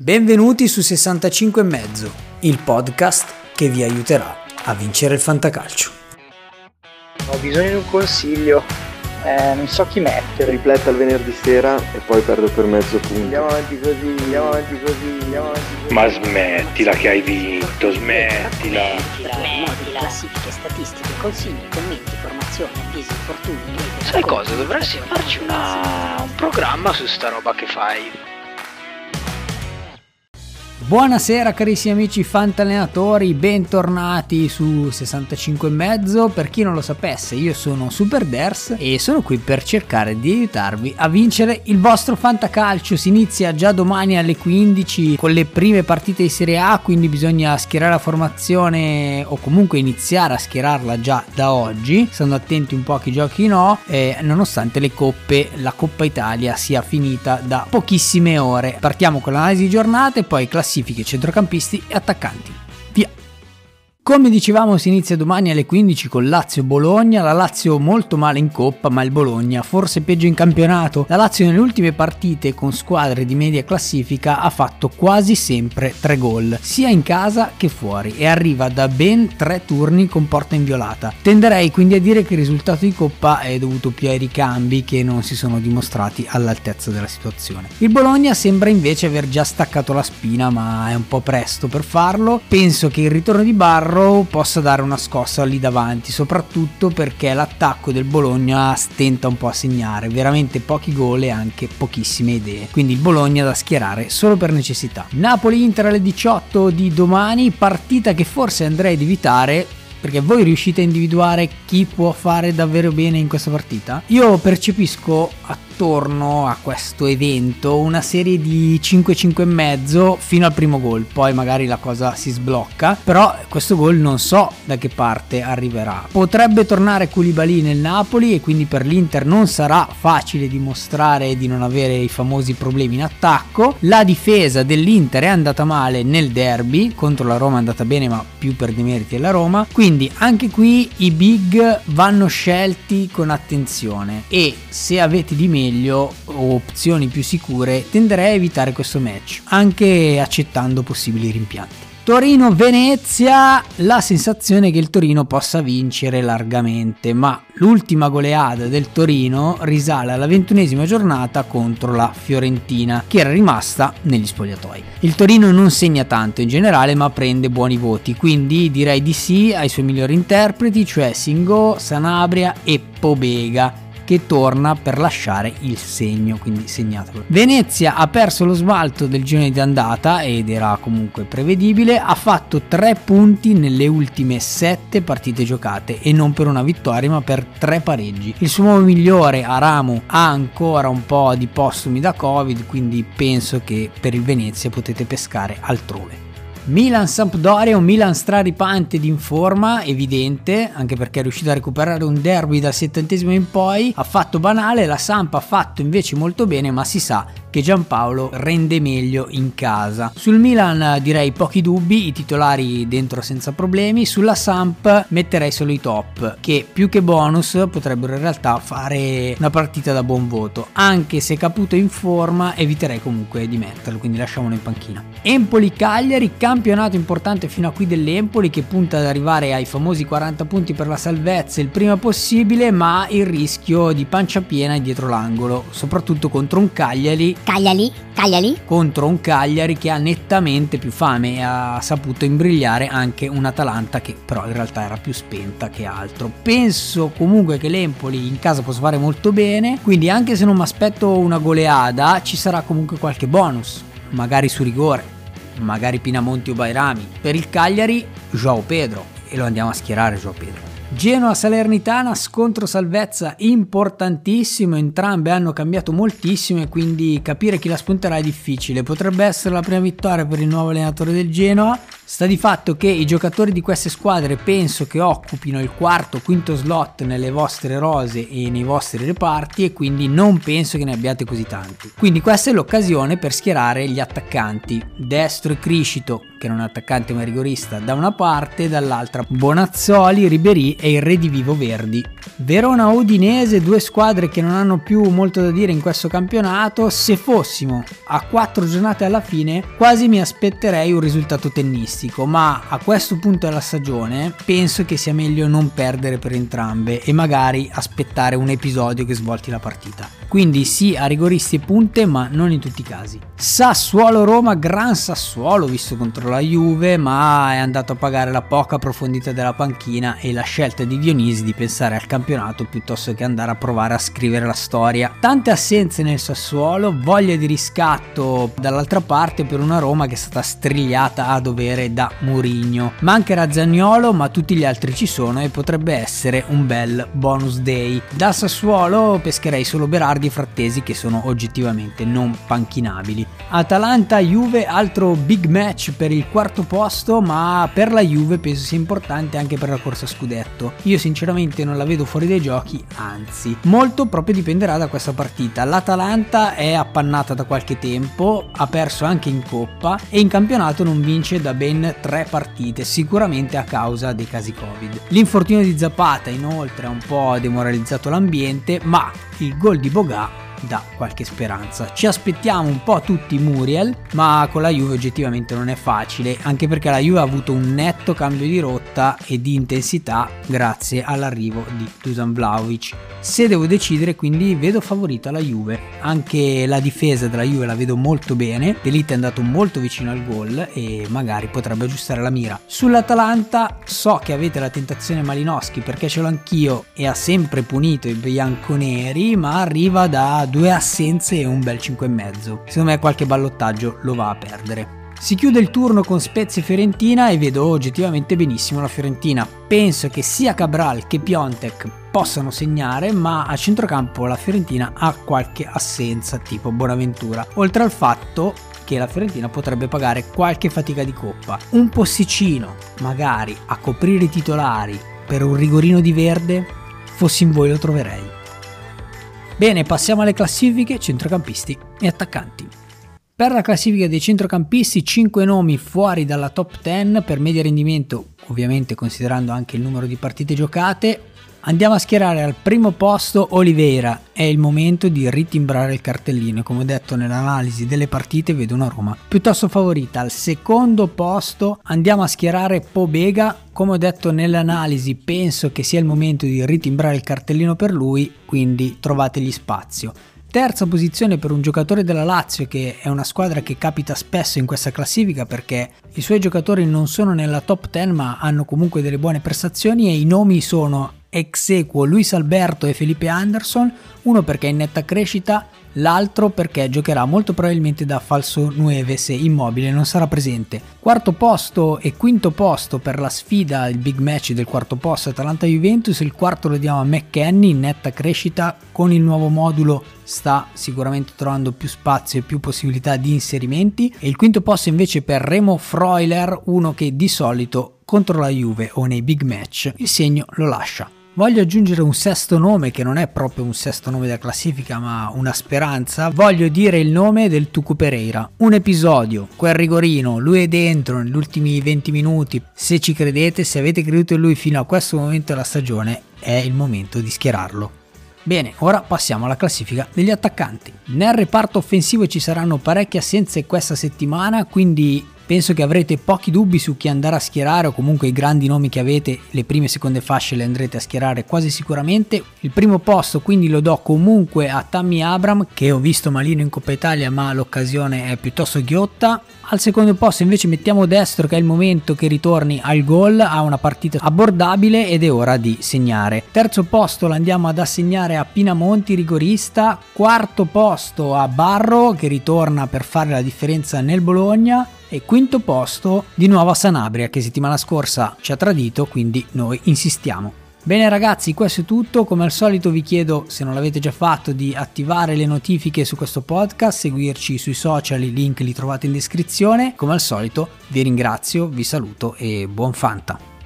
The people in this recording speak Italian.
Benvenuti su 65 e mezzo, il podcast che vi aiuterà a vincere il fantacalcio. Ho bisogno di un consiglio, eh, non so chi mettere. Tripletta il venerdì sera e poi perdo per mezzo punto. Andiamo avanti così, andiamo avanti così, andiamo avanti così. Ma smettila che hai vinto, smettila. Smettila. Classifiche, statistiche, consigli, commenti, formazione, avvisi, infortuni, Sai cosa? Dovresti farci una... un programma su sta roba che fai. Buonasera carissimi amici fantallenatori, bentornati su 65 e mezzo. Per chi non lo sapesse, io sono Super Ders e sono qui per cercare di aiutarvi a vincere il vostro fantacalcio. Si inizia già domani alle 15 con le prime partite di Serie A, quindi bisogna schierare la formazione o comunque iniziare a schierarla già da oggi, stando attenti un po' a chi giochi no, eh, nonostante le coppe, la Coppa Italia sia finita da pochissime ore. Partiamo con l'analisi di giornata e poi classifiche centrocampisti e attaccanti. Come dicevamo si inizia domani alle 15 con Lazio-Bologna, la Lazio molto male in coppa ma il Bologna forse peggio in campionato. La Lazio nelle ultime partite con squadre di media classifica ha fatto quasi sempre 3 gol, sia in casa che fuori e arriva da ben 3 turni con porta inviolata. Tenderei quindi a dire che il risultato di coppa è dovuto più ai ricambi che non si sono dimostrati all'altezza della situazione. Il Bologna sembra invece aver già staccato la spina ma è un po' presto per farlo. Penso che il ritorno di Barro possa dare una scossa lì davanti, soprattutto perché l'attacco del Bologna stenta un po' a segnare, veramente pochi gol e anche pochissime idee. Quindi il Bologna da schierare solo per necessità. Napoli-Inter alle 18 di domani, partita che forse andrei ad evitare perché voi riuscite a individuare chi può fare davvero bene in questa partita? Io percepisco attorno a questo evento una serie di 5-5 e mezzo fino al primo gol, poi magari la cosa si sblocca, però questo gol non so da che parte arriverà. Potrebbe tornare Koulibaly nel Napoli e quindi per l'Inter non sarà facile dimostrare di non avere i famosi problemi in attacco. La difesa dell'Inter è andata male nel derby, contro la Roma è andata bene ma più per demeriti della Roma, quindi anche qui i big vanno scelti con attenzione e se avete di meglio o opzioni più sicure tenderei a evitare questo match, anche accettando possibili rimpianti. Torino-Venezia, la sensazione è che il Torino possa vincere largamente, ma l'ultima goleada del Torino risale alla ventunesima giornata contro la Fiorentina, che era rimasta negli spogliatoi. Il Torino non segna tanto in generale, ma prende buoni voti, quindi direi di sì ai suoi migliori interpreti, cioè Singo, Sanabria e Pobega che torna per lasciare il segno, quindi segnatelo. Venezia ha perso lo smalto del girone di andata ed era comunque prevedibile, ha fatto 3 punti nelle ultime 7 partite giocate e non per una vittoria ma per 3 pareggi. Il suo uomo migliore Aramu ha ancora un po' di postumi da Covid, quindi penso che per il Venezia potete pescare altrove. Milan-Sampdoria, un Milan straripante ed in forma, evidente, anche perché è riuscito a recuperare un derby dal settantesimo in poi, ha fatto banale, la Samp ha fatto invece molto bene, ma si sa che Giampaolo rende meglio in casa. Sul Milan direi pochi dubbi, i titolari dentro senza problemi, sulla Samp metterei solo i top, che più che bonus potrebbero in realtà fare una partita da buon voto, anche se Caputo è in forma eviterei comunque di metterlo, quindi lasciamolo in panchina. Empoli-Cagliari, campionato importante fino a qui dell'Empoli che punta ad arrivare ai famosi 40 punti per la salvezza il prima possibile, ma il rischio di pancia piena dietro l'angolo, soprattutto contro un Cagliari Cagliali, Cagliali. contro un Cagliari che ha nettamente più fame e ha saputo imbrigliare anche un Atalanta che però in realtà era più spenta che altro. Penso comunque che l'Empoli in casa possa fare molto bene, quindi anche se non mi aspetto una goleada ci sarà comunque qualche bonus, magari su rigore, magari Pinamonti o Bairami. Per il Cagliari Joao Pedro e lo andiamo a schierare Joao Pedro. Genoa Salernitana, scontro salvezza importantissimo, entrambe hanno cambiato moltissimo e quindi capire chi la spunterà è difficile. Potrebbe essere la prima vittoria per il nuovo allenatore del Genoa. Sta di fatto che i giocatori di queste squadre penso che occupino il quarto, quinto slot nelle vostre rose e nei vostri reparti e quindi non penso che ne abbiate così tanti. Quindi questa è l'occasione per schierare gli attaccanti. Destro e Criscito che non è attaccante ma rigorista, da una parte e dall'altra Bonazzoli, Ribery e il Redivivo Verdi. Verona Udinese, due squadre che non hanno più molto da dire in questo campionato. Se fossimo a quattro giornate alla fine, quasi mi aspetterei un risultato tennistico, ma a questo punto della stagione penso che sia meglio non perdere per entrambe e magari aspettare un episodio che svolti la partita. Quindi sì a rigoristi e punte, ma non in tutti i casi. Sassuolo Roma, gran Sassuolo visto contro la Juve, ma è andato a pagare la poca profondità della panchina e la scelta di Dionisi di pensare al campionato piuttosto che andare a provare a scrivere la storia. Tante assenze nel Sassuolo, voglia di riscatto dall'altra parte per una Roma che è stata strigliata a dovere da Murigno. Mancherà Zagnolo, ma tutti gli altri ci sono e potrebbe essere un bel bonus day. Da Sassuolo pescherei solo Berardi e Frattesi che sono oggettivamente non panchinabili. Atalanta-Juve, altro big match per il quarto posto, ma per la Juve penso sia importante anche per la corsa scudetto. Io sinceramente non la vedo fuori dai giochi, anzi, molto proprio dipenderà da questa partita. L'Atalanta è appannata da qualche tempo, ha perso anche in coppa e in campionato non vince da ben tre partite, sicuramente a causa dei casi Covid. L'infortunio di Zapata inoltre ha un po' demoralizzato l'ambiente, ma il gol di Boga dà qualche speranza. Ci aspettiamo un po' tutti Muriel, ma con la Juve oggettivamente non è facile, anche perché la Juve ha avuto un netto cambio di rotta e di intensità grazie all'arrivo di Dusan Vlaovic. Se devo decidere, quindi vedo favorita la Juve. Anche la difesa della Juve la vedo molto bene. Delite è andato molto vicino al gol e magari potrebbe aggiustare la mira. Sull'Atalanta so che avete la tentazione Malinowski perché ce l'ho anch'io e ha sempre punito i bianconeri, ma arriva da due assenze e un bel 5,5. Secondo me qualche ballottaggio lo va a perdere. Si chiude il turno con Spezia Fiorentina e vedo oggettivamente benissimo la Fiorentina. Penso che sia Cabral che Piontek possano segnare, ma a centrocampo la Fiorentina ha qualche assenza tipo Bonaventura. Oltre al fatto che la Fiorentina potrebbe pagare qualche fatica di coppa. Un posticino, magari a coprire i titolari per un rigorino di verde, fossi in voi lo troverei. Bene, passiamo alle classifiche centrocampisti e attaccanti. Per la classifica dei centrocampisti 5 nomi fuori dalla top 10 per media rendimento, ovviamente considerando anche il numero di partite giocate. Andiamo a schierare al primo posto Oliveira, è il momento di ritimbrare il cartellino come ho detto nell'analisi delle partite vedo una Roma piuttosto favorita. Al secondo posto andiamo a schierare Pobega, come ho detto nell'analisi penso che sia il momento di ritimbrare il cartellino per lui, quindi trovategli spazio. Terza posizione per un giocatore della Lazio che è una squadra che capita spesso in questa classifica perché i suoi giocatori non sono nella top 10 ma hanno comunque delle buone prestazioni e i nomi sono ex equo Luis Alberto e Felipe Anderson, uno perché è in netta crescita, l'altro perché giocherà molto probabilmente da falso 9 se immobile non sarà presente. Quarto posto e quinto posto per la sfida, il big match del quarto posto Atalanta-Juventus, il quarto lo diamo a McKenny in netta crescita, con il nuovo modulo sta sicuramente trovando più spazio e più possibilità di inserimenti e il quinto posto invece per Remo Freuler, uno che di solito contro la Juve o nei big match il segno lo lascia. Voglio aggiungere un sesto nome che non è proprio un sesto nome della classifica ma una speranza. Voglio dire il nome del Tucu Pereira. Un episodio, quel rigorino, lui è dentro negli ultimi 20 minuti. Se ci credete, se avete creduto in lui fino a questo momento della stagione, è il momento di schierarlo. Bene, ora passiamo alla classifica degli attaccanti. Nel reparto offensivo ci saranno parecchie assenze questa settimana, quindi Penso che avrete pochi dubbi su chi andare a schierare o comunque i grandi nomi che avete, le prime e seconde fasce le andrete a schierare quasi sicuramente. Il primo posto quindi lo do comunque a Tammy Abram che ho visto malino in Coppa Italia ma l'occasione è piuttosto ghiotta. Al secondo posto invece mettiamo destro che è il momento che ritorni al gol, ha una partita abbordabile ed è ora di segnare. Terzo posto lo andiamo ad assegnare a Pinamonti rigorista, quarto posto a Barro che ritorna per fare la differenza nel Bologna e quinto posto di nuovo a Sanabria che settimana scorsa ci ha tradito, quindi noi insistiamo. Bene ragazzi, questo è tutto. Come al solito vi chiedo, se non l'avete già fatto, di attivare le notifiche su questo podcast, seguirci sui social, i link li trovate in descrizione. Come al solito vi ringrazio, vi saluto e buon Fanta.